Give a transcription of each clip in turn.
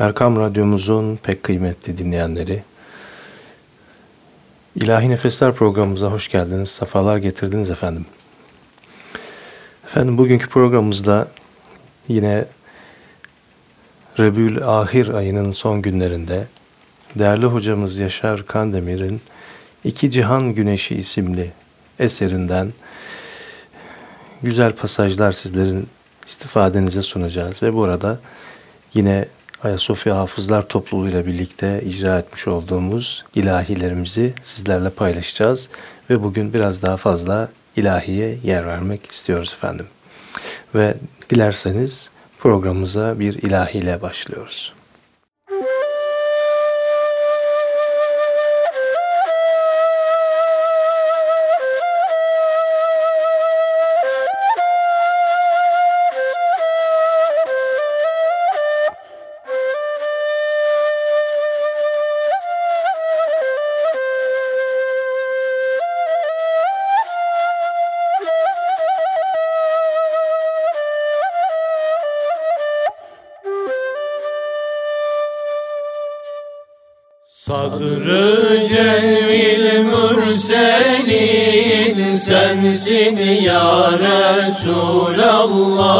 Erkam Radyomuzun pek kıymetli dinleyenleri, İlahi Nefesler programımıza hoş geldiniz, sefalar getirdiniz efendim. Efendim bugünkü programımızda yine Rebül Ahir ayının son günlerinde değerli hocamız Yaşar Kandemir'in İki Cihan Güneşi isimli eserinden güzel pasajlar sizlerin istifadenize sunacağız ve bu arada yine Ayasofya Hafızlar Topluluğu ile birlikte icra etmiş olduğumuz ilahilerimizi sizlerle paylaşacağız ve bugün biraz daha fazla ilahiye yer vermek istiyoruz efendim. Ve dilerseniz programımıza bir ilahiyle başlıyoruz. Sensin ya Resulallah.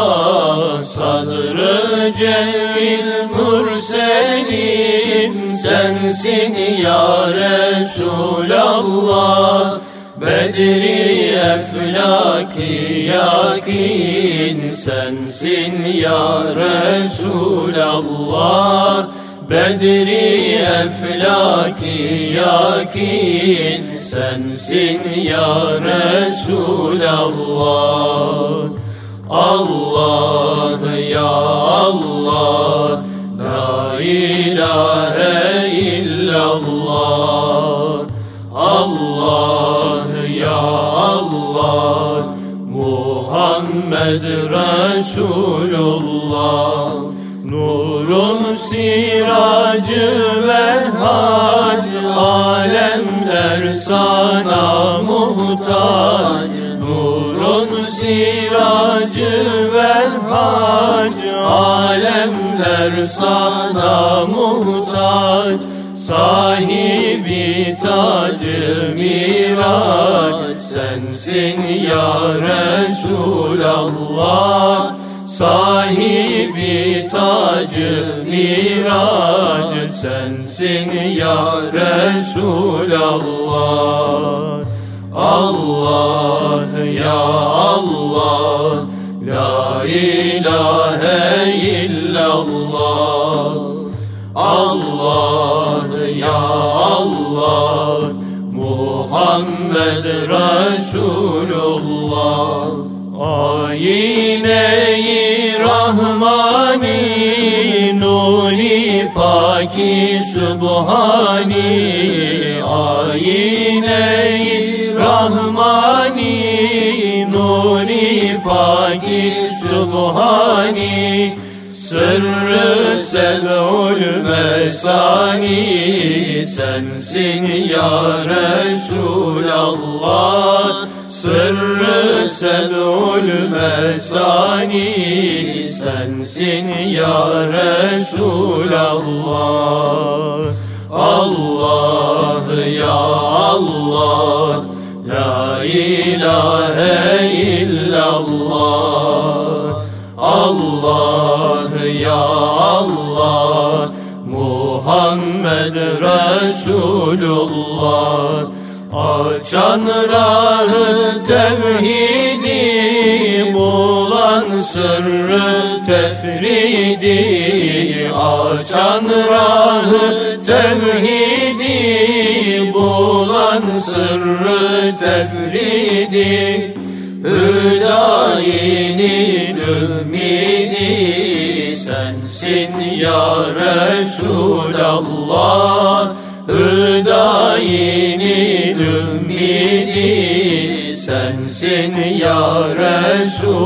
Sadrı Cevil Mürselin sensin ya Resulallah. Bedri eflaki yakin sensin ya Resulallah Bedri eflaki yakin sensin ya Resulallah. Allah ya Allah La ilahe illallah. Allah ya Allah Muhammed Resulullah. Nurun siracı ve hac Alemler sana muhtaç. Nurun siracı ve hac Alemler sana muhtaç. Sahibi tacı miraç Sensin ya Resulallah. Sahibi tacı mirac sensin ya Resulallah. Allah ya Allah La ilahe illallah. Allah ya Allah Muhammed Resulullah. Ayine-i Paki Subhani Ayine-i Rahmani Nuri Paki Subhani Sırrı sed'ul mesani Sensin ya Resulallah Sırrı sed'ul mesani Sensin ya Resulallah. Allah ya Allah La ilahe illallah. Allah ya Allah Muhammed Resulullah Açan rahı tevhidi Bulan sırrı tefridi. Açan rahı tevhidi Bulan sırrı tefridi. Hüdayinin ümidi Sensin ya Resulallah sensin ya Resulallah.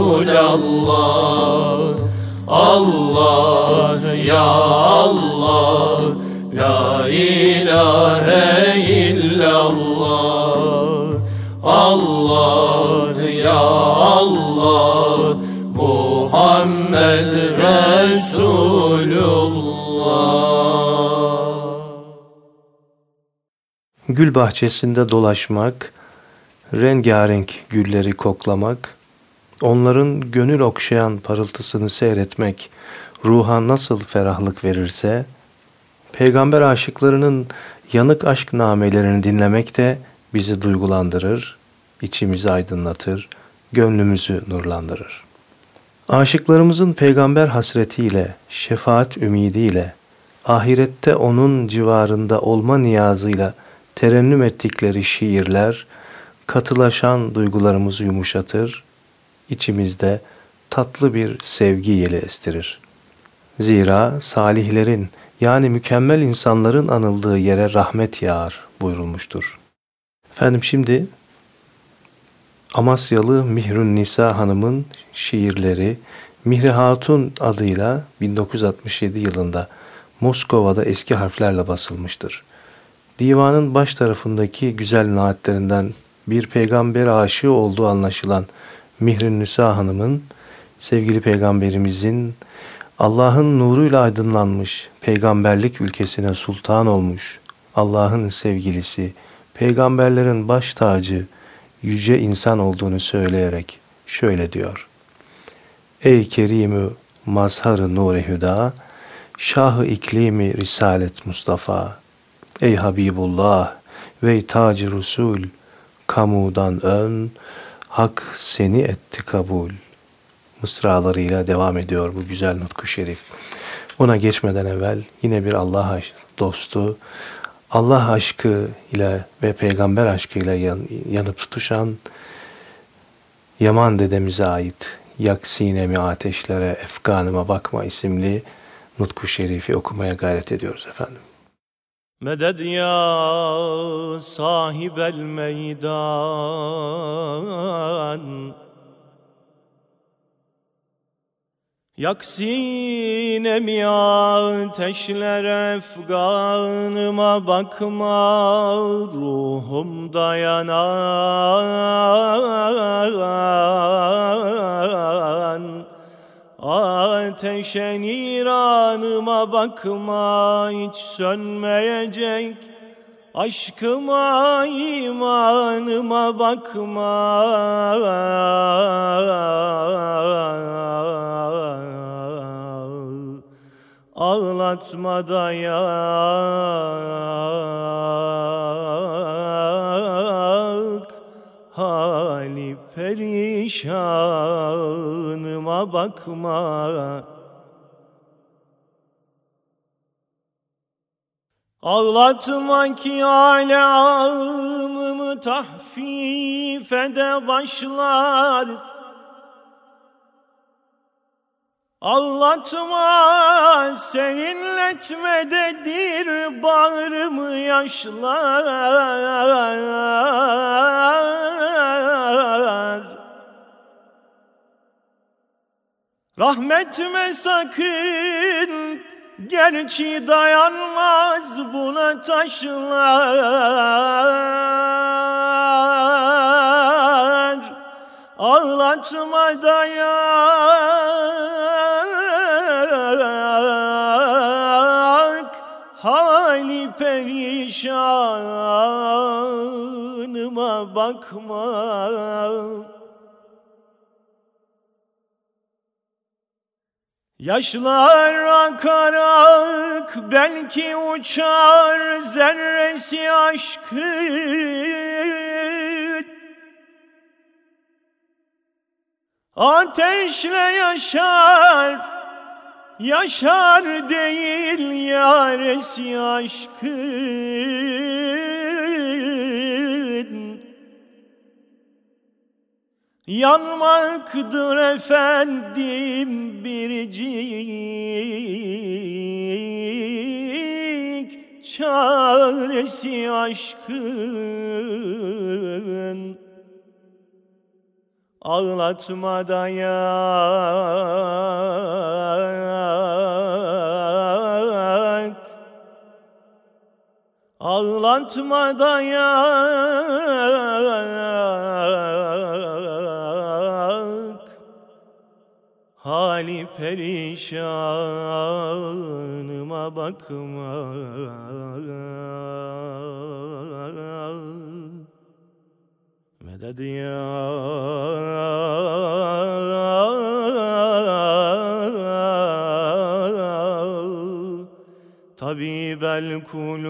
Allah ya Allah. La ilahe illallah. Allah ya Allah. Muhammed Resulullah. Gül bahçesinde dolaşmak, rengarenk gülleri koklamak, onların gönül okşayan parıltısını seyretmek ruha nasıl ferahlık verirse, peygamber aşıklarının yanık aşk namelerini dinlemek de bizi duygulandırır, içimizi aydınlatır, gönlümüzü nurlandırır. Aşıklarımızın peygamber hasretiyle, şefaat ümidiyle, ahirette onun civarında olma niyazıyla terennüm ettikleri şiirler, katılaşan duygularımızı yumuşatır, içimizde tatlı bir sevgi yeli estirir. Zira salihlerin yani mükemmel insanların anıldığı yere rahmet yağar buyurulmuştur. Efendim şimdi Amasyalı Mihrün Nisa Hanım'ın şiirleri Mihri Hatun adıyla 1967 yılında Moskova'da eski harflerle basılmıştır. Divanın baş tarafındaki güzel naatlerinden bir peygamber aşığı olduğu anlaşılan Mihrin Nisa Hanım'ın sevgili peygamberimizin Allah'ın nuruyla aydınlanmış, peygamberlik ülkesine sultan olmuş, Allah'ın sevgilisi, peygamberlerin baş tacı, yüce insan olduğunu söyleyerek şöyle diyor. Ey kerimü mazhar-ı nur-i hüda, şah-ı iklimi risalet Mustafa, ey Habibullah ve tac Resul, kamudan ön, hak seni etti kabul. Mısralarıyla devam ediyor bu güzel nutku şerif. Ona geçmeden evvel yine bir Allah dostu, Allah aşkı ile ve peygamber aşkıyla yan, yanıp tutuşan Yaman dedemize ait Yak sinemi ateşlere, efkanıma bakma isimli Nutku Şerifi okumaya gayret ediyoruz efendim. Meded ya sahibel meydan. Yaksin emi ateşler efganıma bakma ruhum dayanan Ateşe niranıma bakma hiç sönmeyecek. Aşkıma imanıma bakma. Ağlatma dayak Hali perişanıma bakma. Ağlatma ki ağımı tahfif ede başlar Ağlatma serinletmededir bağrımı yaşlar. Rahmetime sakın Gerçi dayanmaz buna taşlar. Ağlatma dayak perişanıma bakma. Yaşlar akarak belki uçar zerresi aşkın. Ateşle yaşar, yaşar değil yaresi aşkın. Yanmaktır efendim biricik Çaresi aşkın. Ağlatma dayak Ağlatma dayak Hali perişanıma bakma. Medet ya Tabibel kulub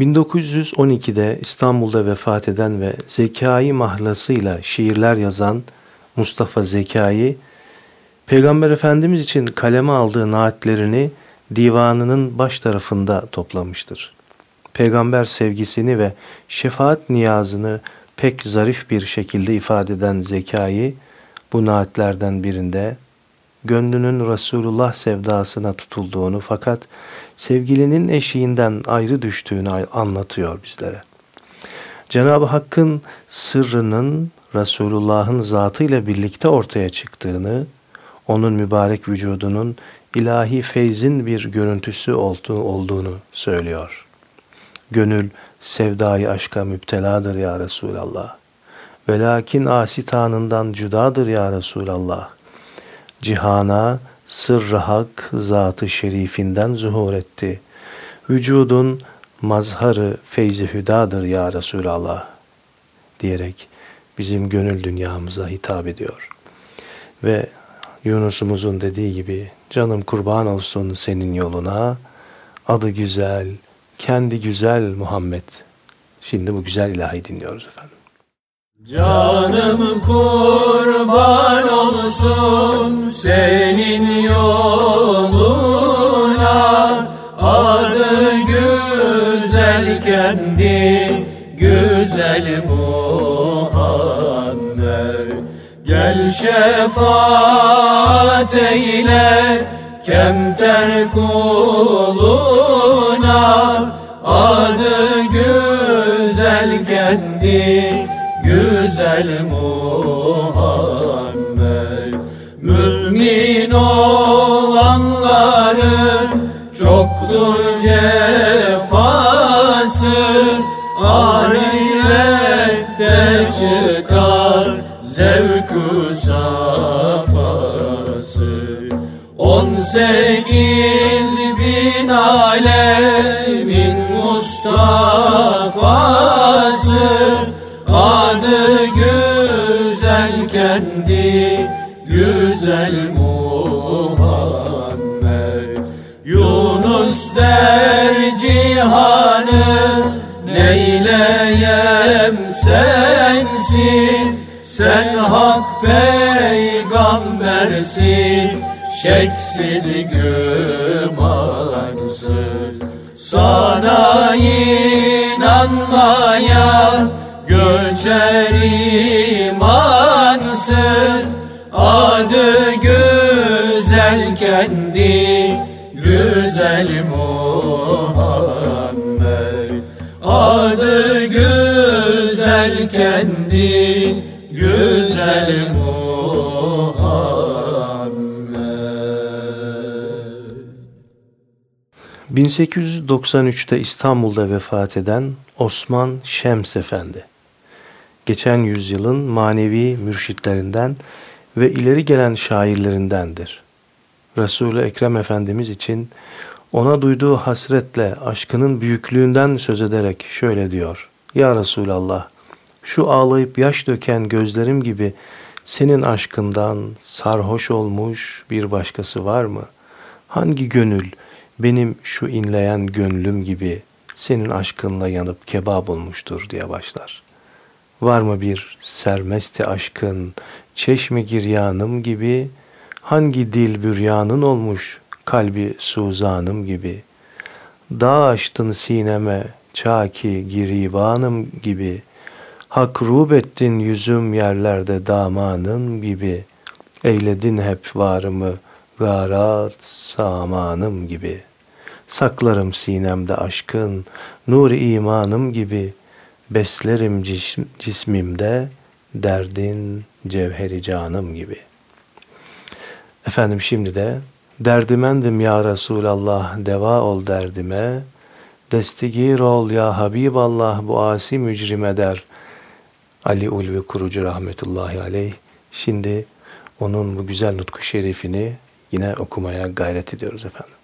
1912'de İstanbul'da vefat eden ve Zekai mahlasıyla şiirler yazan Mustafa Zekai, Peygamber Efendimiz için kaleme aldığı naatlerini divanının baş tarafında toplamıştır. Peygamber sevgisini ve şefaat niyazını pek zarif bir şekilde ifade eden Zekai, bu naatlerden birinde gönlünün Resulullah sevdasına tutulduğunu fakat sevgilinin eşiğinden ayrı düştüğünü anlatıyor bizlere. Cenab-ı Hakk'ın sırrının Resulullah'ın zatıyla birlikte ortaya çıktığını, onun mübarek vücudunun ilahi feyzin bir görüntüsü olduğunu söylüyor. Gönül sevdayı aşka müpteladır ya Resulallah. Ve lakin asitanından cüdadır ya Resulallah. Cihana sırrı hak zatı şerifinden zuhur etti. Vücudun mazharı feyzi hüdadır ya Resulallah diyerek bizim gönül dünyamıza hitap ediyor. Ve Yunus'umuzun dediği gibi canım kurban olsun senin yoluna adı güzel, kendi güzel Muhammed. Şimdi bu güzel ilahi dinliyoruz efendim. Canım kurban olsun senin yoluna Adı güzel kendi güzel Muhammed Gel şefaat eyle kemter kuluna Adı güzel kendi güzel Muhammed. Mümin olanların çoktur cefası Ahirette çıkar zevkü On sekiz bin alemin Mustafa'sı. Adı güzel kendi güzel Muhammed. Yunus der cihanı neyleyem sensiz? Sen hak peygambersin şeksiz gümansız Sana inanmaya göçer imansız. Adı güzel kendi güzel Muhammed. Adı güzel kendi 1893'te İstanbul'da vefat eden Osman Şems Efendi. Geçen yüzyılın manevi mürşitlerinden ve ileri gelen şairlerindendir. Resul-i Ekrem Efendimiz için ona duyduğu hasretle aşkının büyüklüğünden söz ederek şöyle diyor. Ya Resulallah, şu ağlayıp yaş döken gözlerim gibi senin aşkından sarhoş olmuş bir başkası var mı? Hangi gönül benim şu inleyen gönlüm gibi senin aşkınla yanıp kebap olmuştur diye başlar. Var mı bir sermesti aşkın, çeşmi giryanım gibi, hangi dil büryanın olmuş, kalbi suzanım gibi. Dağ açtın sineme, çaki giribanım gibi, hakrub ettin yüzüm yerlerde damanım gibi, eyledin hep varımı, garat samanım gibi. Saklarım sinemde aşkın, nur imanım gibi, beslerim cis- cismimde derdin cevheri canım gibi. Efendim şimdi de derdimendim ya Resulallah deva ol derdime, Destigir ol ya Habiballah bu asi mücrim der. Ali Ulvi Kurucu rahmetullahi aleyh. Şimdi onun bu güzel nutku şerifini yine okumaya gayret ediyoruz efendim.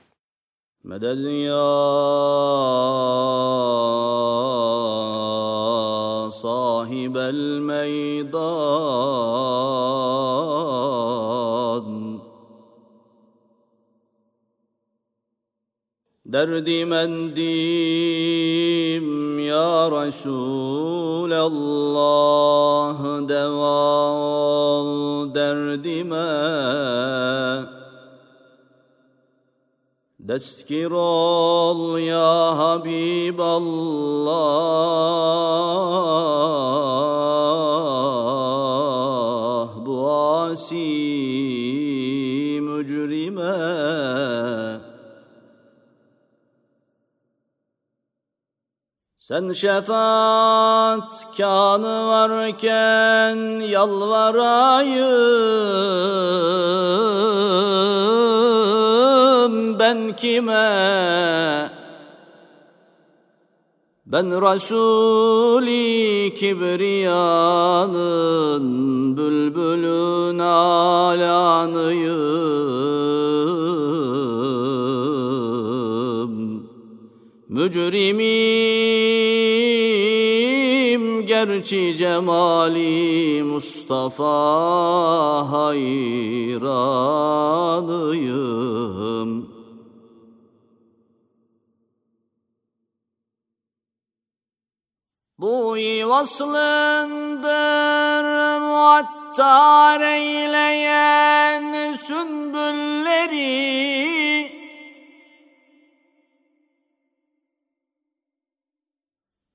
Meded ya sahibel meydan Derdimendim ya Resulallah Deva ol derdime Deskir ol ya Habiballah Bu asi mücrime. Sen şefaat kanı varken yalvarayım ben kime? Ben Resul-i Kibriya'nın bülbülün alanıyım. Mücrimim gerçi cemali Mustafa hayranıyım. Bu vaslındır muattar eyleyen sünbülleri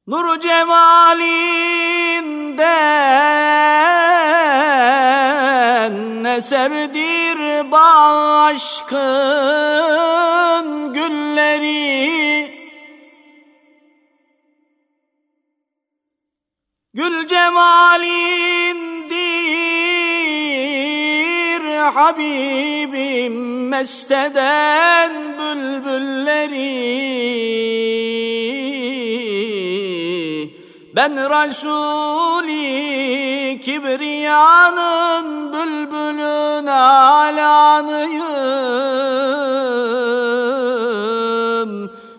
Nur cemalinden eserdir aşkın gülleri Gül cemalindir Habibim mesteden bülbülleri. Ben Resul-i Kibriya'nın bülbülün alanıyım.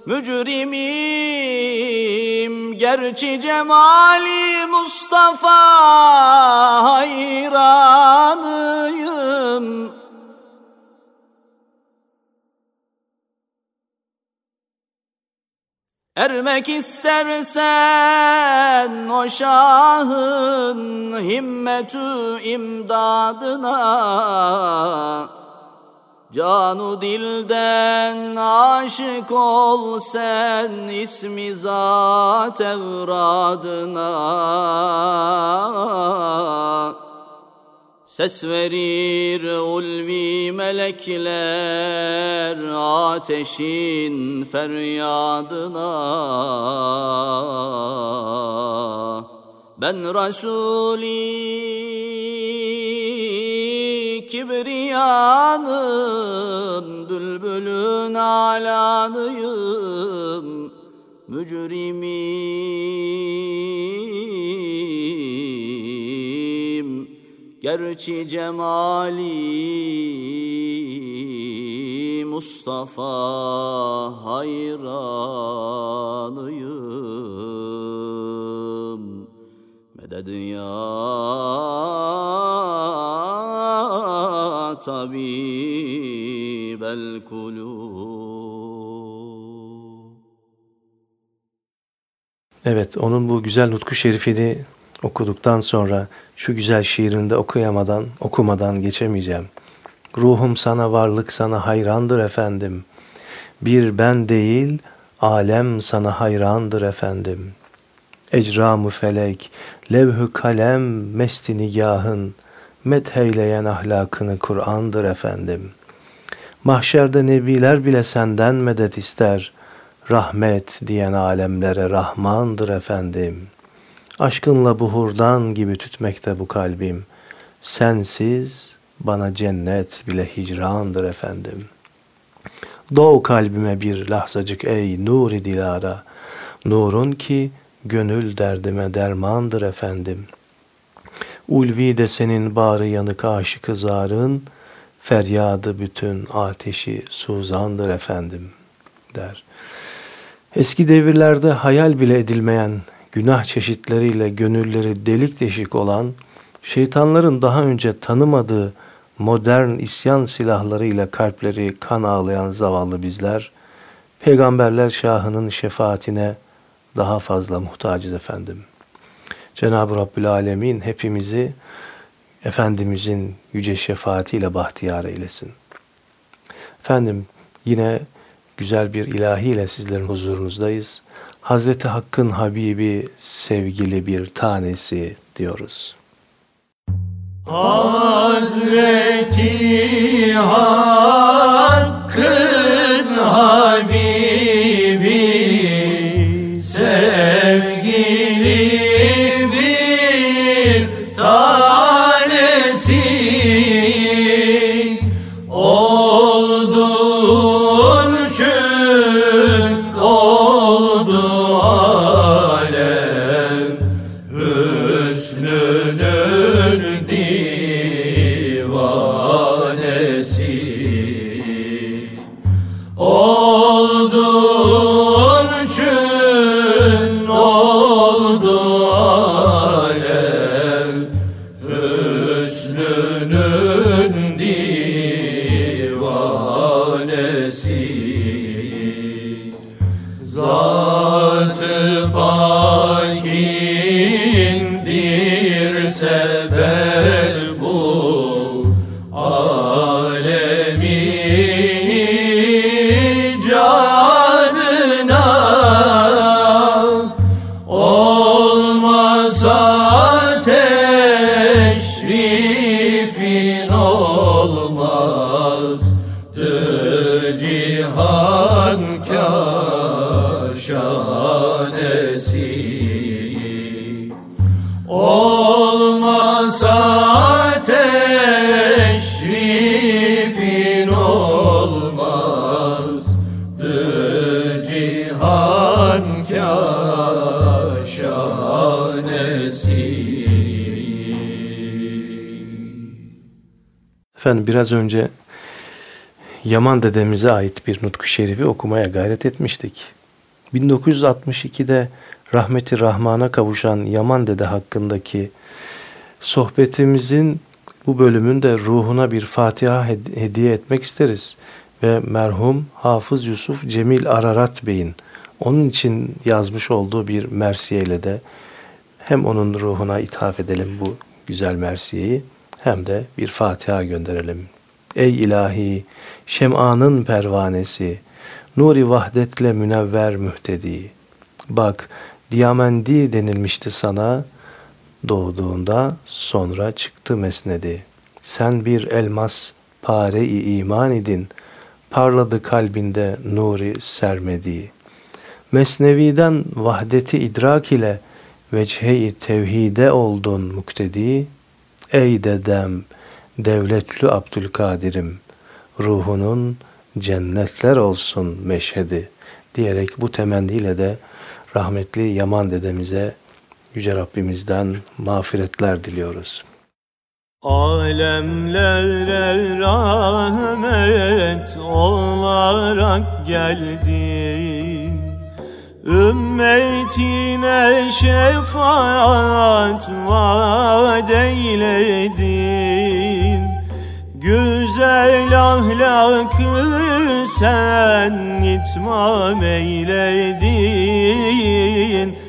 Mücrimim gerçi cemali Mustafa hayranıyım. Ermek istersen o şahın himmetü imdadına Canu dilden aşık ol sen ismi zat evradına. Ses verir ulvi melekler ateşin feryadına Ben Resul-i Kibriya'nın bülbülün alanıyım. Mücrimim gerçi cemali Mustafa hayranıyım Meded ya tabibel kulub Evet, onun bu güzel nutku şerifini okuduktan sonra şu güzel şiirini de okuyamadan, okumadan geçemeyeceğim. Ruhum sana varlık sana hayrandır efendim. Bir ben değil, alem sana hayrandır efendim. Ecramı felek, levhü kalem, mesti nigahın, metheyleyen ahlakını Kur'an'dır efendim. Mahşerde nebiler bile senden medet ister, rahmet diyen alemlere Rahmandır efendim. Aşkınla buhurdan gibi tütmekte bu kalbim. Sensiz bana cennet bile hicrandır efendim. Doğ kalbime bir lahzacık ey nuri dilara. Nurun ki gönül derdime dermandır efendim. Ulvi de senin bağrı yanık aşıkı zarın, feryadı bütün ateşi suzandır efendim der. Eski devirlerde hayal bile edilmeyen günah çeşitleriyle gönülleri delik deşik olan, şeytanların daha önce tanımadığı modern isyan silahlarıyla kalpleri kan ağlayan zavallı bizler, Peygamberler Şahı'nın şefaatine daha fazla muhtacız efendim. Cenab-ı Rabbül Alemin hepimizi Efendimizin yüce şefaatiyle bahtiyar eylesin. Efendim yine güzel bir ilahiyle sizlerin huzurunuzdayız. Hazreti Hakk'ın Habibi sevgili bir tanesi diyoruz. Hazreti Hakk'ın Habibi Efendim biraz önce Yaman dedemize ait bir nutku şerifi okumaya gayret etmiştik. 1962'de rahmeti Rahman'a kavuşan Yaman dede hakkındaki sohbetimizin bu bölümünde ruhuna bir Fatiha hed- hediye etmek isteriz. Ve merhum Hafız Yusuf Cemil Ararat Bey'in onun için yazmış olduğu bir mersiyeyle de hem onun ruhuna ithaf edelim bu güzel mersiyeyi hem de bir Fatiha gönderelim. Ey ilahi şem'anın pervanesi, nuri vahdetle münevver mühtedi. Bak Diyamendi denilmişti sana, doğduğunda sonra çıktı mesnedi. Sen bir elmas pare-i iman idin, parladı kalbinde nuri sermedi. Mesnevi'den vahdeti idrak ile vechhe-i tevhide oldun muktedi. Ey dedem, devletli Abdülkadir'im, ruhunun cennetler olsun meşhedi diyerek bu temenniyle de rahmetli Yaman dedemize Yüce Rabbimizden mağfiretler diliyoruz. Alemlere rahmet olarak geldin Ümmetine şefaat vaat eyledin. Güzel ahlakı sen itmam eyledin.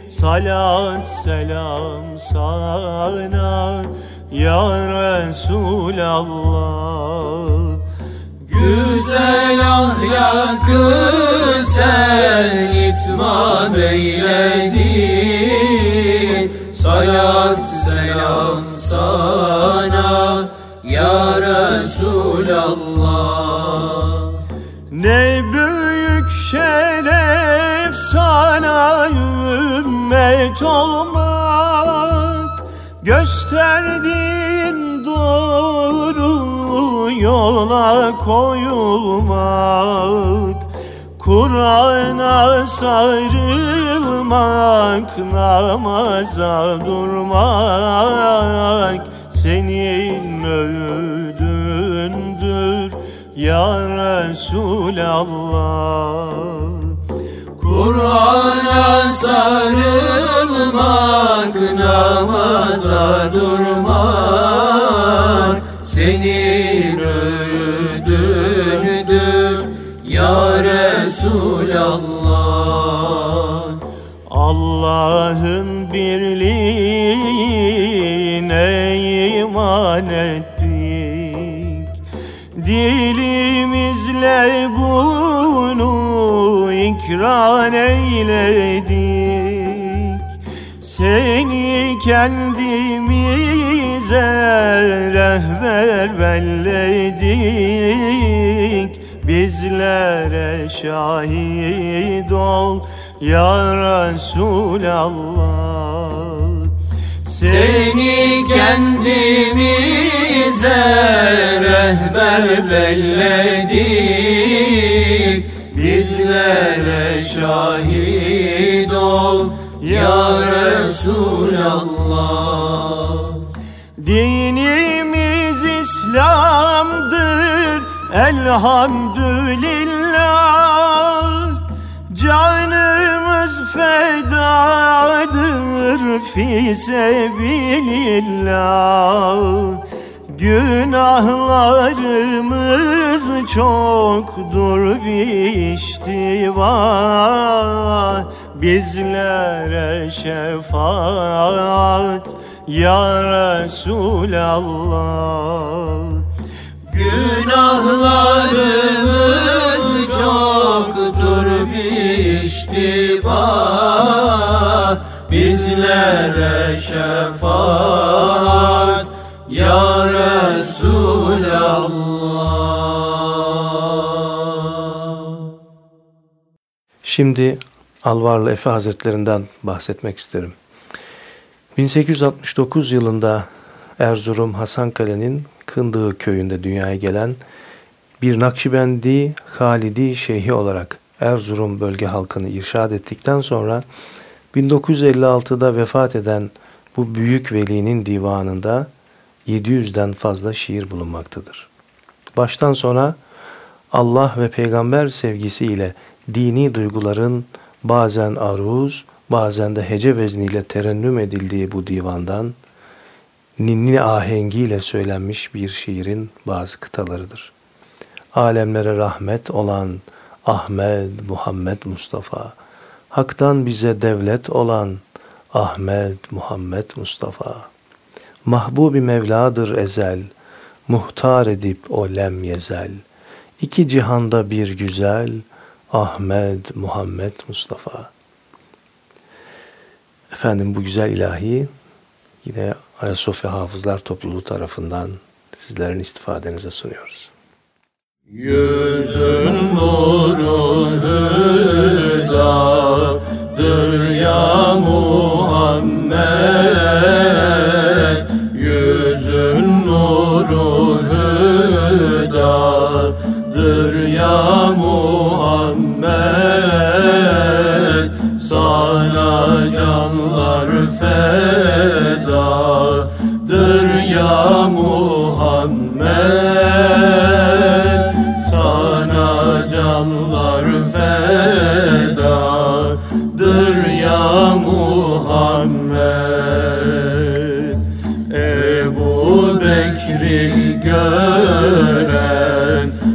Salat selam sana ya Resulallah. Güzel ahlakı sen itmam eyledin. Salat selam sana ya Resulallah. Ne büyük şeref sana ümmet olmak. Gösterdin doğru yola koyulmak Kur'an'a sarılmak Namaza durmak Senin öğüdündür ya Resulallah Kur'an'a sarılmak, namaza durmak senin öğüdündür ya Resulallah. Allah'ın birliğine iman ettik. Dilimizle bunu ikrar eyledik. Seni kendimize rehber belledik Bizlere şahit ol ya Resulallah. Seni kendimize rehber belledik. Bizlere şahit ol ya Resulallah. Dinimiz elhamdülillah Canımız fedadır fi sebilillah. Günahlarımız çoktur biştiva Bizlere şefaat ya Resulallah Günahlarımız çoktur biştiba Bizlere şefaat ya Resulallah Şimdi Alvarlı Efe Hazretlerinden bahsetmek isterim. 1869 yılında Erzurum Hasankale'nin Kındığı köyünde dünyaya gelen bir Nakşibendi Halidi Şeyhi olarak Erzurum bölge halkını irşad ettikten sonra 1956'da vefat eden bu büyük velinin divanında 700'den fazla şiir bulunmaktadır. Baştan sona Allah ve peygamber sevgisiyle dini duyguların bazen aruz, bazen de hece vezniyle terennüm edildiği bu divandan ninni ahengiyle söylenmiş bir şiirin bazı kıtalarıdır. Alemlere rahmet olan Ahmet Muhammed Mustafa, Hak'tan bize devlet olan Ahmet Muhammed Mustafa, Mahbubi Mevladır ezel, muhtar edip o lem yezel, iki cihanda bir güzel, Ahmet Muhammed Mustafa. Efendim bu güzel ilahi yine Ayasofya Hafızlar Topluluğu tarafından sizlerin istifadenize sunuyoruz. Yüzün nuru hüdadır ya Muhammed Yüzün nuru hüdadır ya Muhammed Sana canlar fedadır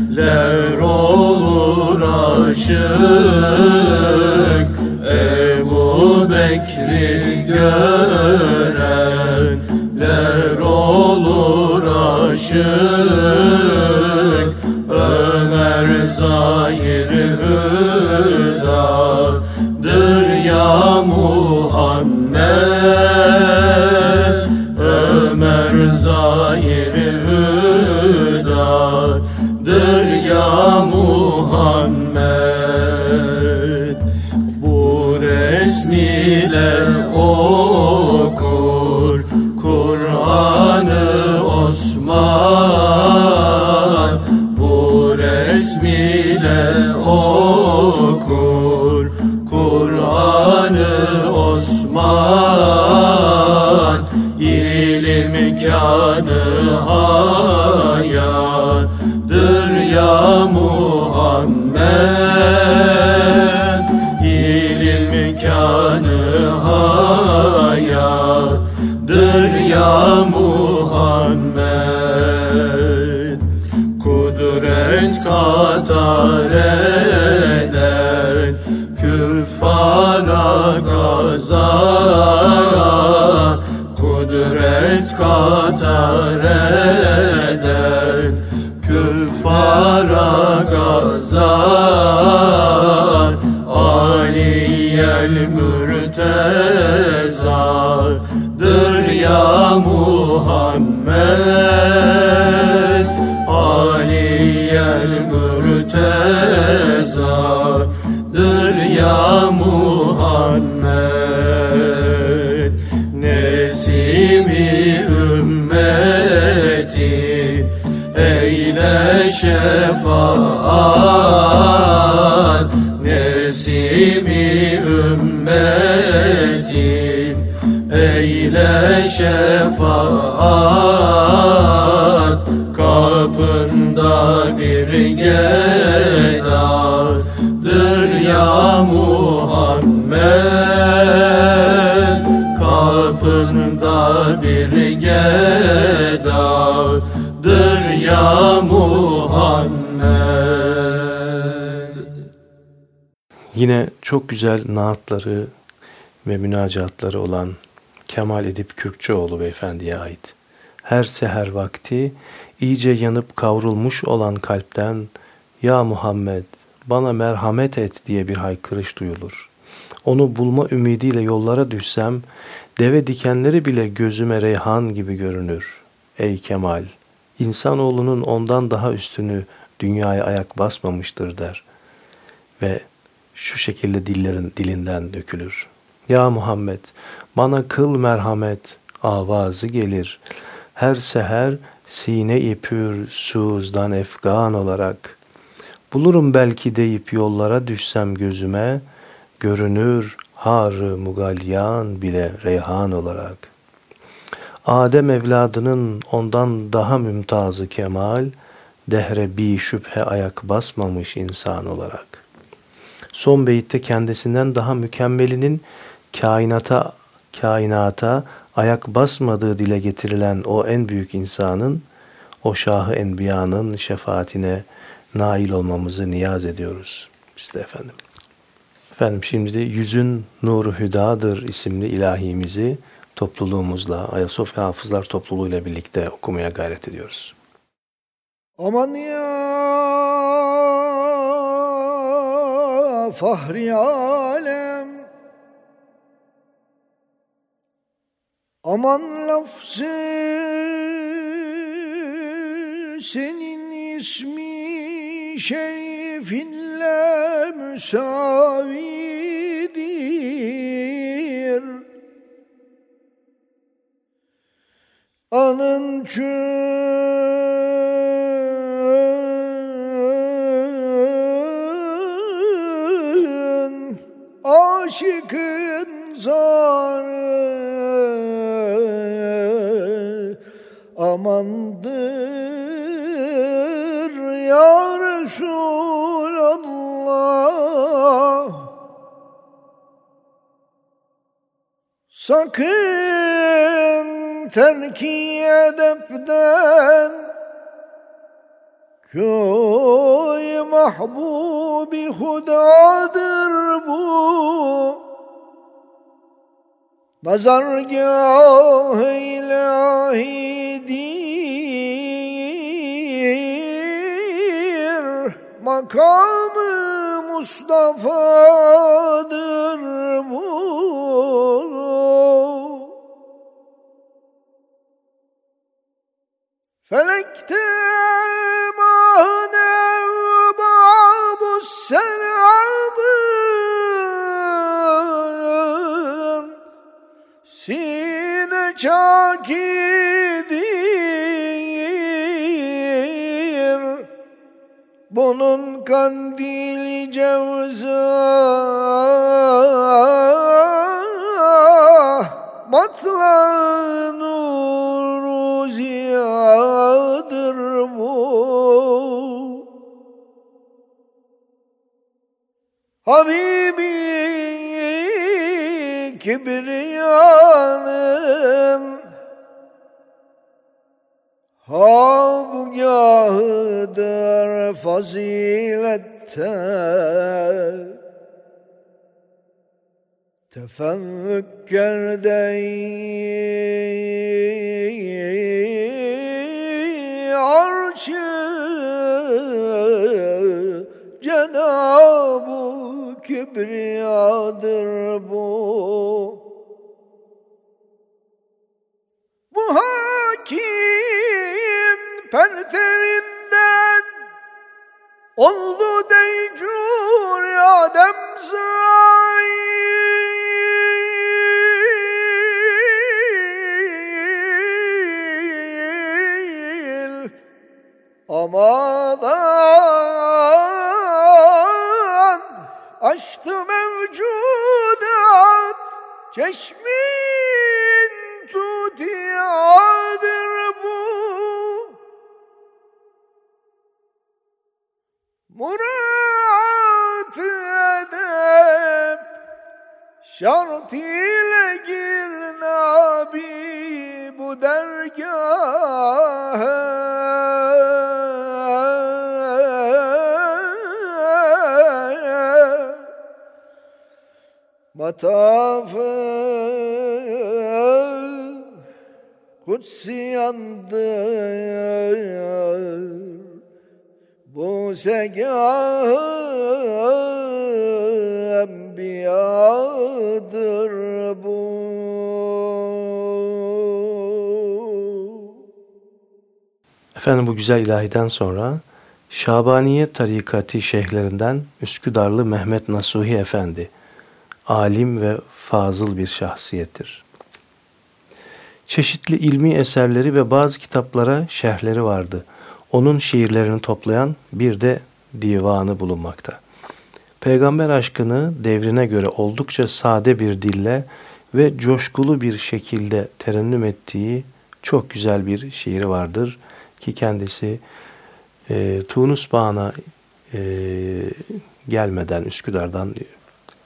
görenler olur aşık Ebu Bekri görenler olur aşık Ömer zahir hüdadır gider okur Kur'an'ı Osman. Bu resmiyle okur Kur'an'ı Osman. İlim kanı hayattır ya Muhammed. Ya Muhammed. Kudret katar eder küffara gaza Kudret katar eder küffara gaza Aliyel mürtezadır eyle şefaat. Kapında bir gedadır ya Muhammed. Kapında bir gedadır ya Muhammed. Yine çok güzel naatları ve münacatları olan Kemal Edip Kürkçüoğlu beyefendiye ait. Her seher vakti iyice yanıp kavrulmuş olan kalpten Ya Muhammed bana merhamet et diye bir haykırış duyulur. Onu bulma ümidiyle yollara düşsem deve dikenleri bile gözüme reyhan gibi görünür. Ey Kemal! İnsanoğlunun ondan daha üstünü dünyaya ayak basmamıştır der. Ve şu şekilde dillerin dilinden dökülür. Ya Muhammed bana kıl merhamet avazı gelir. Her seher sine-i pür suzdan efgan olarak. Bulurum belki deyip yollara düşsem gözüme, görünür har-ı mugalyan bile reyhan olarak. Adem evladının ondan daha mümtazı kemal, dehre bir şüphe ayak basmamış insan olarak. Son beyitte kendisinden daha mükemmelinin kainata kainata ayak basmadığı dile getirilen o en büyük insanın o Şahı Enbiya'nın şefaatine nail olmamızı niyaz ediyoruz biz de efendim. Efendim şimdi Yüzün Nuru Hüdadır isimli ilahimizi topluluğumuzla Ayasofya Hafızlar topluluğuyla birlikte okumaya gayret ediyoruz. Aman ya fahri alem Aman lafzı senin ismi şerifinle müsavidir. Anın çün aşıkın zarı amandır ya Resulallah. Sakın terki edepten Köy mahbubi hudadır bu. Nazargâh ilahidir Makamı Mustafa'dır bu. Felekte mahne babu selamın Sine çakidir Bunun kandili cevza Matlağı nuru ziyadır bu. Habibi Kibriya'nın Habgahıdır fazilette Tefekkür dey arşı Cenab-ı Kibriyadır bu. Bu hakim pertevinden Oldu deycur Adem zail. Amadan açtı mevcudat Çeşmin Murat edep şart ile gir Nabi bu dergaha Matafı kutsiyandır Bu segahı enbiyadır bu Efendim bu güzel ilahiden sonra Şabaniye tarikati şeyhlerinden Üsküdarlı Mehmet Nasuhi Efendi alim ve fazıl bir şahsiyettir. Çeşitli ilmi eserleri ve bazı kitaplara şerhleri vardı. Onun şiirlerini toplayan bir de divanı bulunmakta. Peygamber aşkını devrine göre oldukça sade bir dille ve coşkulu bir şekilde terennüm ettiği çok güzel bir şiiri vardır ki kendisi e, Tunus Bağı'na e, gelmeden Üsküdar'dan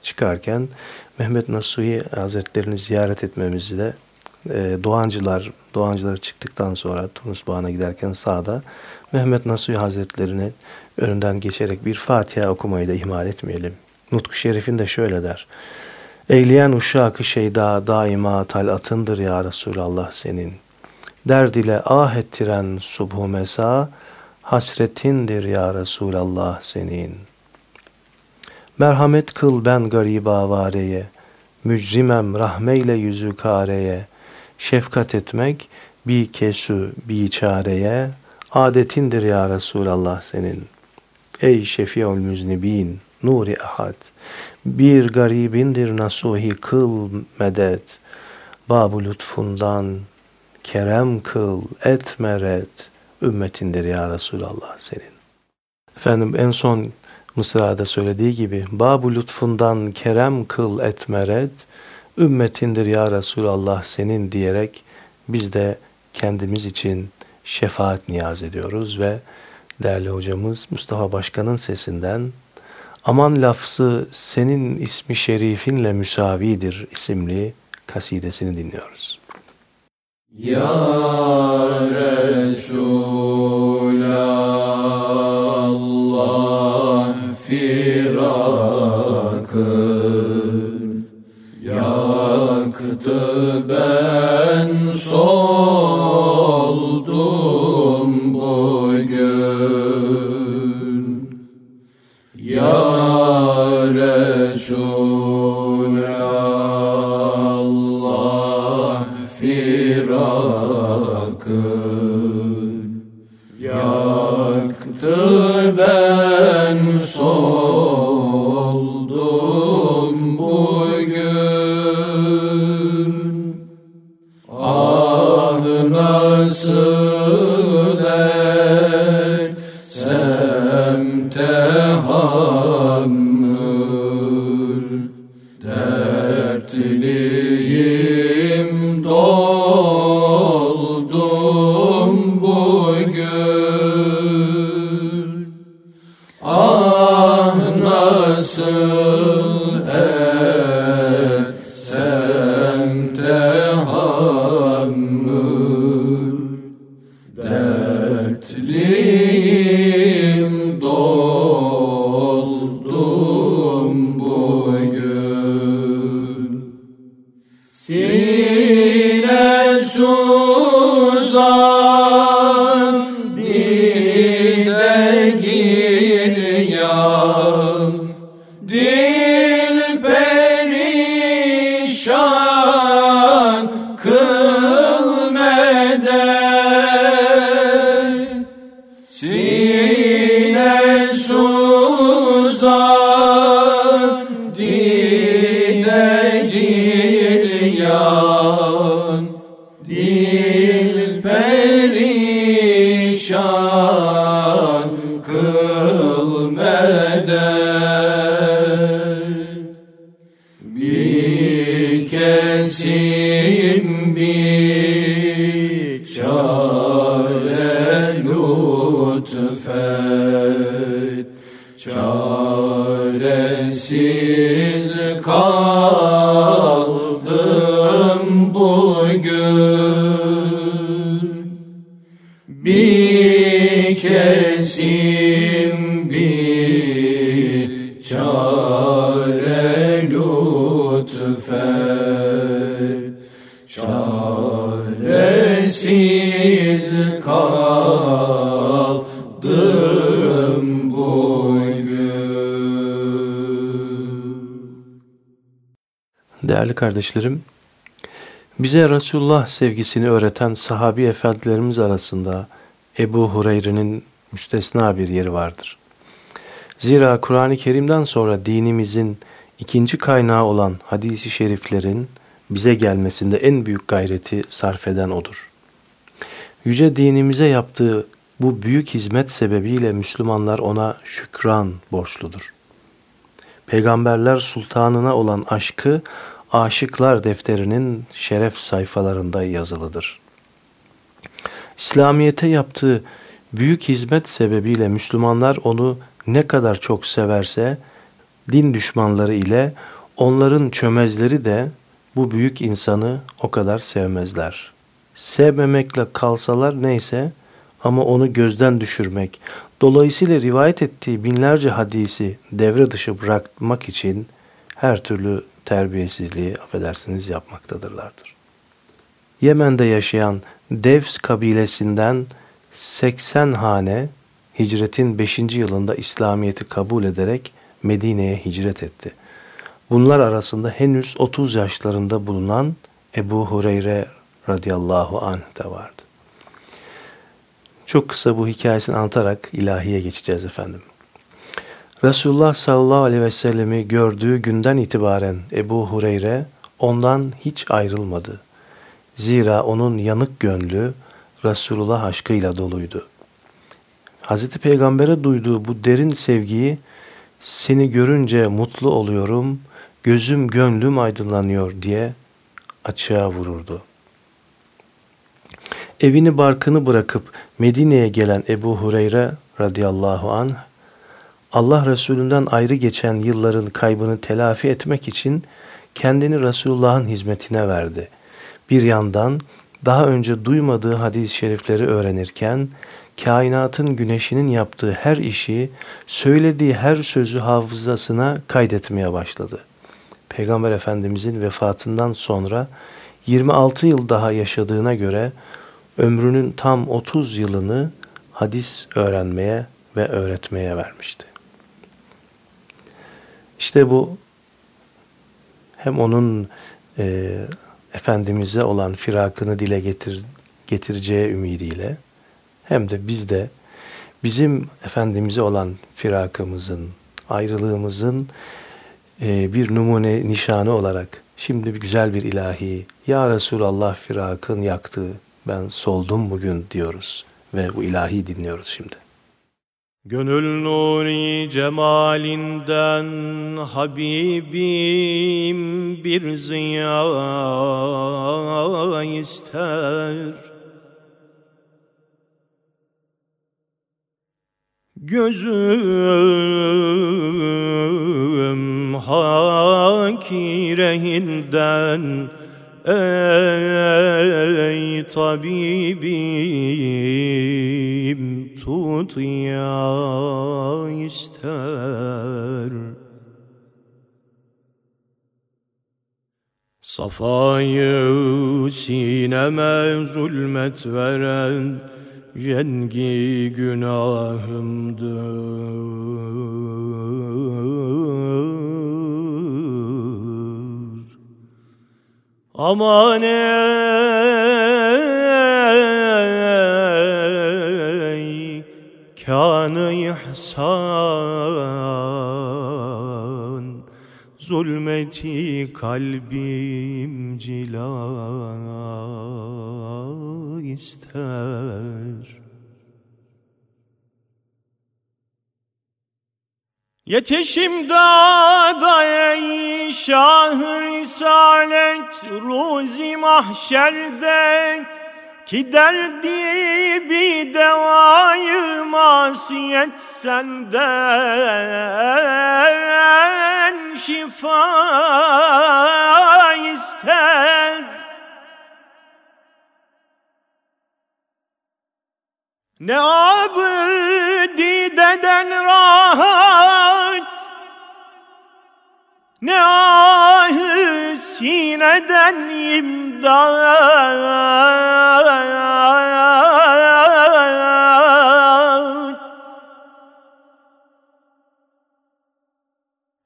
çıkarken Mehmet Nasuhi Hazretlerini ziyaret etmemizi de e, Doğancılar çıktıktan sonra Tunus Bağı'na giderken sağda Mehmet Nasuhi Hazretlerini önünden geçerek bir Fatiha okumayı da ihmal etmeyelim. Nutku Şerif'in de şöyle der. Eyleyen uşak-ı şeyda daima talatındır ya Resulallah senin. Derd ile ah ettiren subhu mesa hasretindir ya Resulallah senin. Merhamet kıl ben garib avareye, mücrimem rahmeyle yüzü kareye, şefkat etmek bir kesu bir çareye, adetindir ya Resulallah senin. Ey şefi'ül müznibin, nuri ahad, bir garibindir nasuhi kıl medet, babu lütfundan kerem kıl, et meret, ümmetindir ya Resulallah senin. Efendim en son Mısra'da söylediği gibi Babu lütfundan kerem kıl et meret, ümmetindir ya Resulallah senin diyerek biz de kendimiz için şefaat niyaz ediyoruz ve değerli hocamız Mustafa Başkan'ın sesinden Aman lafzı senin ismi şerifinle müsavidir isimli kasidesini dinliyoruz. Ya Resulallah soldum bugün. Ya Resulallah çare lütfet Çaresiz Değerli kardeşlerim, bize Resulullah sevgisini öğreten sahabi efendilerimiz arasında Ebu Hureyre'nin müstesna bir yeri vardır. Zira Kur'an-ı Kerim'den sonra dinimizin ikinci kaynağı olan hadisi şeriflerin bize gelmesinde en büyük gayreti sarf eden odur. Yüce dinimize yaptığı bu büyük hizmet sebebiyle Müslümanlar ona şükran borçludur. Peygamberler sultanına olan aşkı Aşıklar defterinin şeref sayfalarında yazılıdır. İslamiyete yaptığı büyük hizmet sebebiyle Müslümanlar onu ne kadar çok severse din düşmanları ile onların çömezleri de bu büyük insanı o kadar sevmezler. Sevmemekle kalsalar neyse ama onu gözden düşürmek, dolayısıyla rivayet ettiği binlerce hadisi devre dışı bırakmak için her türlü terbiyesizliği affedersiniz yapmaktadırlardır. Yemen'de yaşayan Devs kabilesinden 80 hane hicretin 5. yılında İslamiyet'i kabul ederek Medine'ye hicret etti. Bunlar arasında henüz 30 yaşlarında bulunan Ebu Hureyre radıyallahu anh de vardı. Çok kısa bu hikayesini anlatarak ilahiye geçeceğiz efendim. Resulullah sallallahu aleyhi ve sellemi gördüğü günden itibaren Ebu Hureyre ondan hiç ayrılmadı. Zira onun yanık gönlü Resulullah aşkıyla doluydu. Hazreti Peygamber'e duyduğu bu derin sevgiyi seni görünce mutlu oluyorum, gözüm gönlüm aydınlanıyor diye açığa vururdu. Evini barkını bırakıp Medine'ye gelen Ebu Hureyre radıyallahu anh Allah Resulünden ayrı geçen yılların kaybını telafi etmek için kendini Resulullah'ın hizmetine verdi. Bir yandan daha önce duymadığı hadis-i şerifleri öğrenirken kainatın güneşinin yaptığı her işi, söylediği her sözü hafızasına kaydetmeye başladı. Peygamber Efendimizin vefatından sonra 26 yıl daha yaşadığına göre ömrünün tam 30 yılını hadis öğrenmeye ve öğretmeye vermişti. İşte bu hem onun e, Efendimiz'e olan firakını dile getir, getireceği ümidiyle hem de biz de bizim Efendimiz'e olan firakımızın, ayrılığımızın e, bir numune nişanı olarak şimdi bir güzel bir ilahi Ya Resulallah firakın yaktı ben soldum bugün diyoruz ve bu ilahi dinliyoruz şimdi. Gönül nuri cemalinden Habibim bir ziya ister. Gözüm hakirehilden Ey tabibim tut ya ister. Safayı sineme zulmet veren Yengi günahımdır. Aman ey ihsanı ihsan. Zulmeti kalbim cila ister. Yetişim dağda ey şah risalet Ruzi mahşerde Ki derdi bir devayı masiyet senden Şifa ister. Ne abdi deden rahat Ne ahı sineden imdat.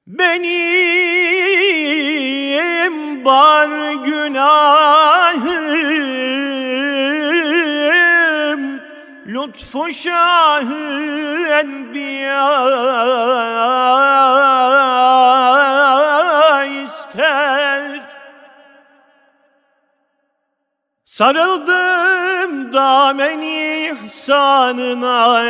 Benim bar günahım Lütfu şahı enbiya Sarıldım dameni ihsanına.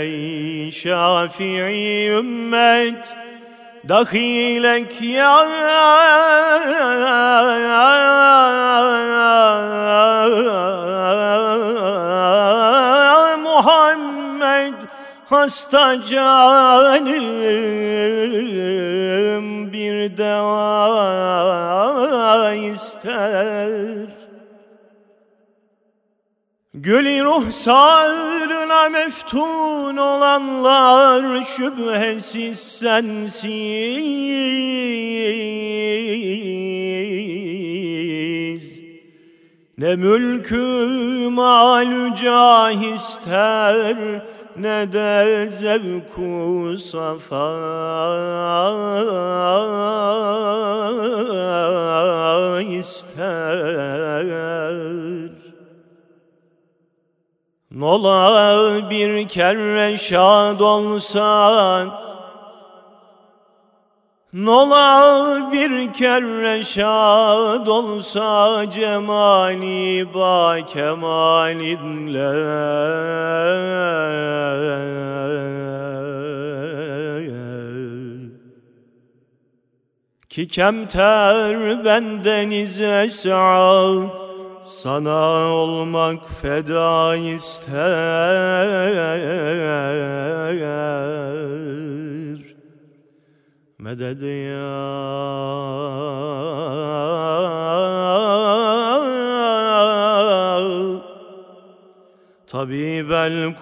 Ey Şafii ümmet Dahilek ya hasta canım bir deva ister Gülü ruhsarına meftun olanlar şüphesiz sensiz. Ne mülkü cah ister ne de zevku safa ister. Nola bir kere şad olsan Nola bir kere şad olsa cemali ba kemalinle Ki kemter bendeniz es'ad sana olmak feda ister Medet ya Tabibel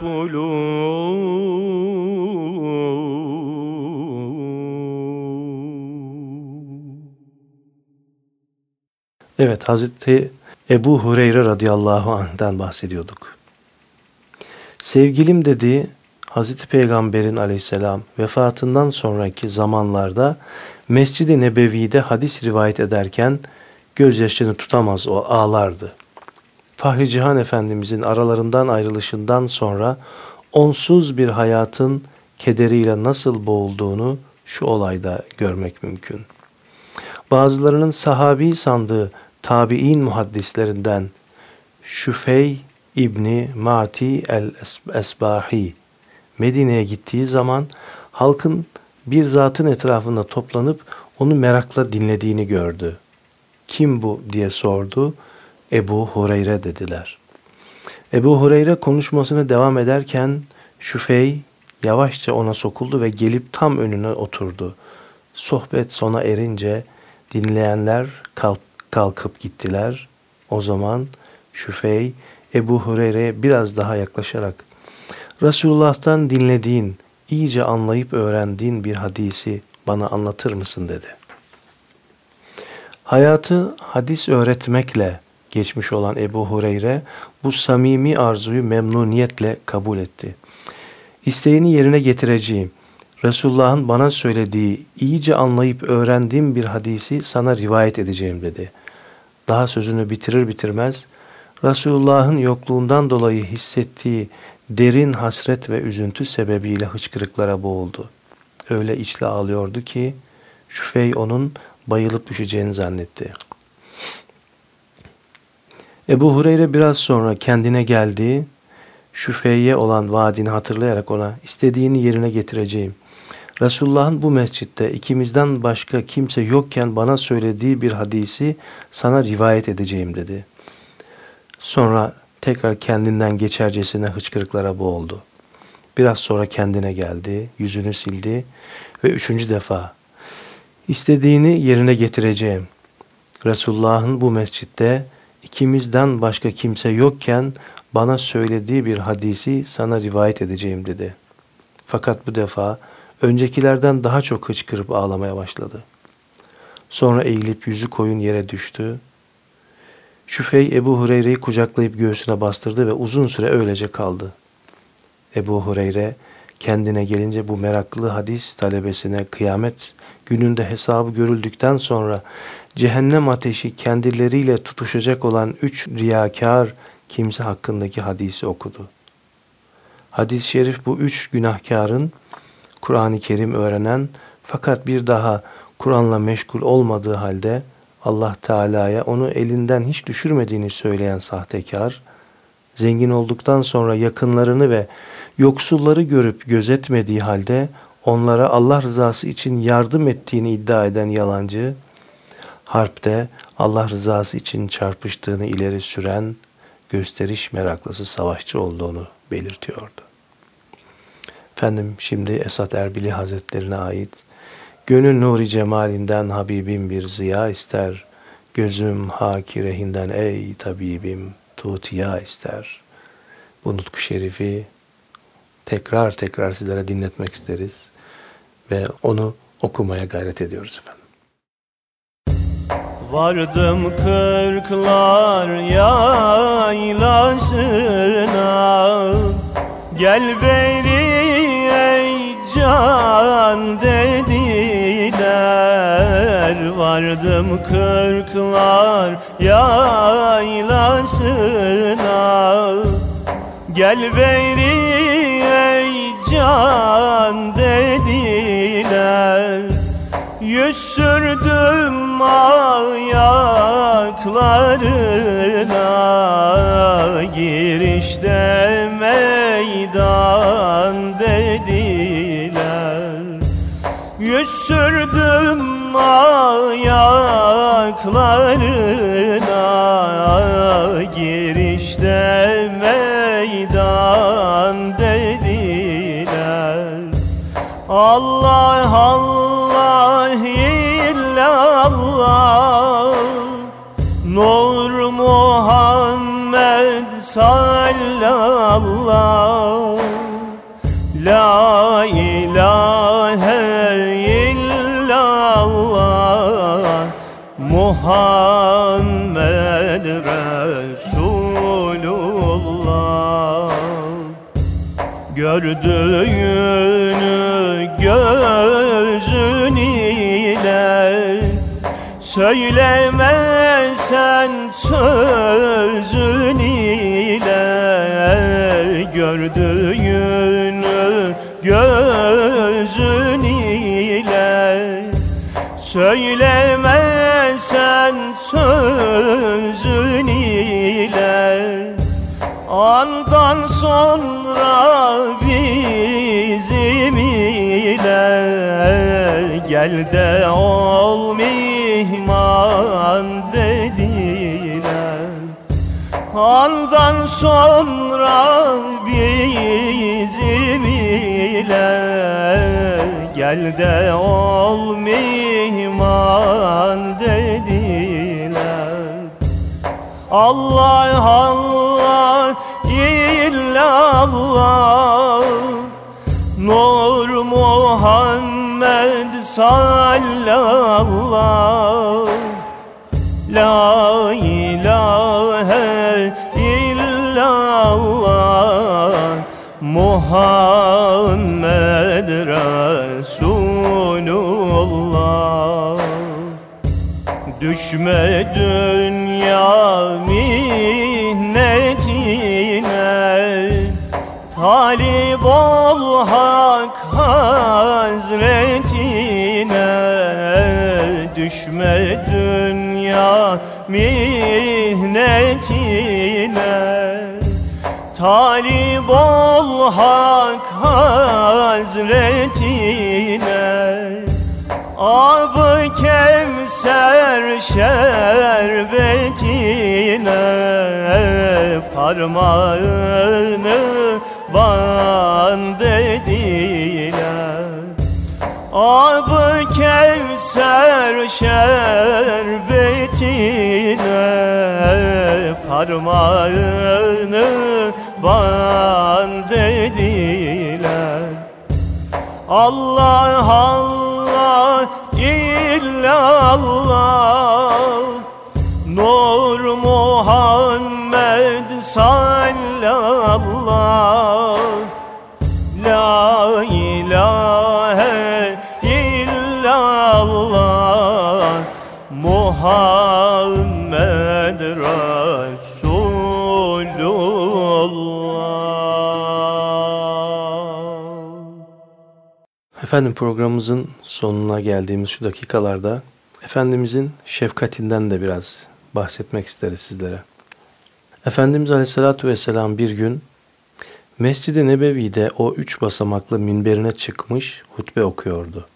Evet Hazreti Ebu Hureyre radıyallahu anh'den bahsediyorduk. Sevgilim dediği Hazreti Peygamber'in aleyhisselam vefatından sonraki zamanlarda Mescid-i Nebevi'de hadis rivayet ederken gözyaşlarını tutamaz o ağlardı. Fahri Cihan Efendimizin aralarından ayrılışından sonra onsuz bir hayatın kederiyle nasıl boğulduğunu şu olayda görmek mümkün. Bazılarının sahabi sandığı tabi'in muhaddislerinden Şüfey İbni Mati el-Esbahi Medine'ye gittiği zaman halkın bir zatın etrafında toplanıp onu merakla dinlediğini gördü. Kim bu diye sordu. Ebu Hureyre dediler. Ebu Hureyre konuşmasına devam ederken Şüfey yavaşça ona sokuldu ve gelip tam önüne oturdu. Sohbet sona erince dinleyenler kalk, kalkıp gittiler. O zaman Şüfey Ebu Hureyre'ye biraz daha yaklaşarak Resulullah'tan dinlediğin, iyice anlayıp öğrendiğin bir hadisi bana anlatır mısın dedi. Hayatı hadis öğretmekle geçmiş olan Ebu Hureyre bu samimi arzuyu memnuniyetle kabul etti. İsteğini yerine getireceğim. Resulullah'ın bana söylediği, iyice anlayıp öğrendiğim bir hadisi sana rivayet edeceğim dedi. Daha sözünü bitirir bitirmez Resulullah'ın yokluğundan dolayı hissettiği derin hasret ve üzüntü sebebiyle hıçkırıklara boğuldu. Öyle içli ağlıyordu ki Şüfey onun bayılıp düşeceğini zannetti. Ebu Hureyre biraz sonra kendine geldi. Şüfeyye olan vaadini hatırlayarak ona istediğini yerine getireceğim. Resulullah'ın bu mescitte ikimizden başka kimse yokken bana söylediği bir hadisi sana rivayet edeceğim dedi. Sonra tekrar kendinden geçercesine hıçkırıklara boğuldu. Biraz sonra kendine geldi, yüzünü sildi ve üçüncü defa istediğini yerine getireceğim. Resulullah'ın bu mescitte ikimizden başka kimse yokken bana söylediği bir hadisi sana rivayet edeceğim dedi. Fakat bu defa öncekilerden daha çok hıçkırıp ağlamaya başladı. Sonra eğilip yüzü koyun yere düştü. Şüfey Ebu Hureyre'yi kucaklayıp göğsüne bastırdı ve uzun süre öylece kaldı. Ebu Hureyre kendine gelince bu meraklı hadis talebesine kıyamet gününde hesabı görüldükten sonra cehennem ateşi kendileriyle tutuşacak olan üç riyakar kimse hakkındaki hadisi okudu. Hadis-i şerif bu üç günahkarın Kur'an-ı Kerim öğrenen fakat bir daha Kur'an'la meşgul olmadığı halde Allah Teala'ya onu elinden hiç düşürmediğini söyleyen sahtekar, zengin olduktan sonra yakınlarını ve yoksulları görüp gözetmediği halde onlara Allah rızası için yardım ettiğini iddia eden yalancı, harpte Allah rızası için çarpıştığını ileri süren gösteriş meraklısı savaşçı olduğunu belirtiyordu. Efendim şimdi Esat Erbili Hazretlerine ait Gönül nuri cemalinden Habibim bir ziya ister. Gözüm hakirehinden ey tabibim tutiya ister. Bu nutku şerifi tekrar tekrar sizlere dinletmek isteriz ve onu okumaya gayret ediyoruz efendim. Vardım kırklar yaylasına Gel beni ey can dediler Vardım kırklar yaylasına. Gel beni ey can dediler. Yüz sürdüm ayaklarına. Girişte meydan sürdüm ayaklarına. Girişte meydan dediler. Allah Allah illallah. Nur Muhammed sallallahu Gördüğünü gözün ile Söylemesen sözün ile Gördüğünü gözün ile Söylemesen sözün ile Andan sonra bizim ile Gel de ol mihman dediler. Andan sonra bizim ile Gel de ol mihman dediler. Allah Allah illallah Nur Muhammed sallallahu La ilahe illallah. Muhammed Resulullah. Düşme dünya Cenab-ı Hak Hazretine Düşme dünya mihnetine. Talip ol Hak Hazretine. Ab-ı Kevser şerbetine Parmağını bak şerbetine Parmağını band dediler Allah Allah illallah Nur Muhammed sallallah Efendim programımızın sonuna geldiğimiz şu dakikalarda Efendimizin şefkatinden de biraz bahsetmek isteriz sizlere. Efendimiz Aleyhisselatü Vesselam bir gün Mescid-i Nebevi'de o üç basamaklı minberine çıkmış hutbe okuyordu.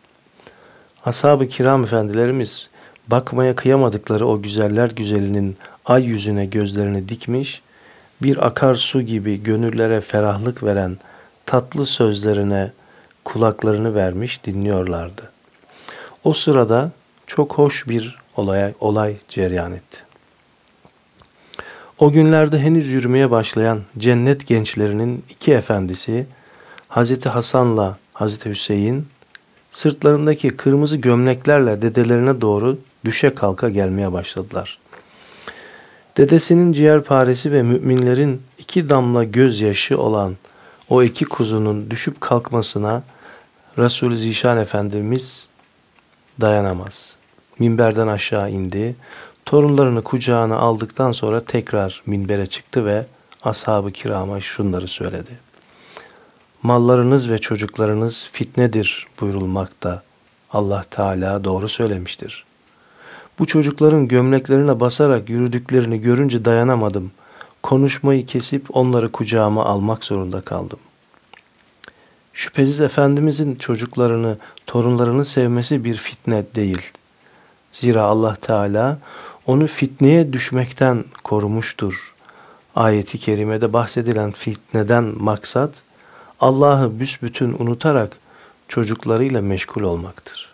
Ashab-ı kiram efendilerimiz bakmaya kıyamadıkları o güzeller güzelinin ay yüzüne gözlerini dikmiş, bir akar su gibi gönüllere ferahlık veren tatlı sözlerine kulaklarını vermiş dinliyorlardı. O sırada çok hoş bir olay, olay cereyan etti. O günlerde henüz yürümeye başlayan cennet gençlerinin iki efendisi Hazreti Hasan'la Hazreti Hüseyin sırtlarındaki kırmızı gömleklerle dedelerine doğru düşe kalka gelmeye başladılar. Dedesinin ciğerparesi ve müminlerin iki damla gözyaşı olan o iki kuzunun düşüp kalkmasına Resul-i Zişan Efendimiz dayanamaz. Minberden aşağı indi. Torunlarını kucağına aldıktan sonra tekrar minbere çıktı ve ashab-ı kirama şunları söyledi. Mallarınız ve çocuklarınız fitnedir buyurulmakta. Allah Teala doğru söylemiştir. Bu çocukların gömleklerine basarak yürüdüklerini görünce dayanamadım. Konuşmayı kesip onları kucağıma almak zorunda kaldım. Şüphesiz Efendimizin çocuklarını, torunlarını sevmesi bir fitne değil. Zira Allah Teala onu fitneye düşmekten korumuştur. Ayeti kerimede bahsedilen fitneden maksat Allah'ı büsbütün unutarak çocuklarıyla meşgul olmaktır.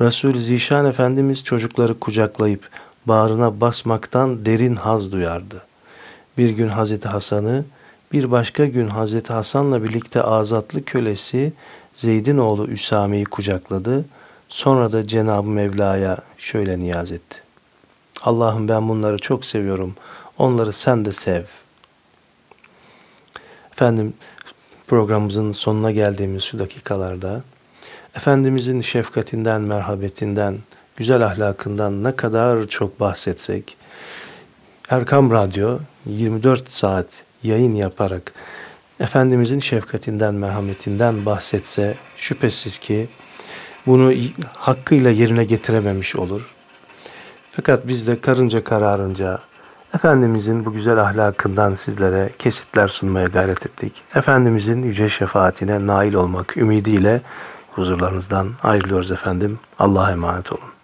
Resul-i Zişan Efendimiz çocukları kucaklayıp bağrına basmaktan derin haz duyardı. Bir gün Hazreti Hasan'ı, bir başka gün Hazreti Hasan'la birlikte azatlı kölesi Zeyd'in oğlu Üsame'yi kucakladı. Sonra da Cenab-ı Mevla'ya şöyle niyaz etti. Allah'ım ben bunları çok seviyorum. Onları sen de sev. Efendim programımızın sonuna geldiğimiz şu dakikalarda Efendimizin şefkatinden, merhabetinden, güzel ahlakından ne kadar çok bahsetsek Erkam Radyo 24 saat yayın yaparak Efendimizin şefkatinden, merhametinden bahsetse şüphesiz ki bunu hakkıyla yerine getirememiş olur. Fakat biz de karınca kararınca Efendimizin bu güzel ahlakından sizlere kesitler sunmaya gayret ettik. Efendimizin yüce şefaatine nail olmak ümidiyle huzurlarınızdan ayrılıyoruz efendim. Allah'a emanet olun.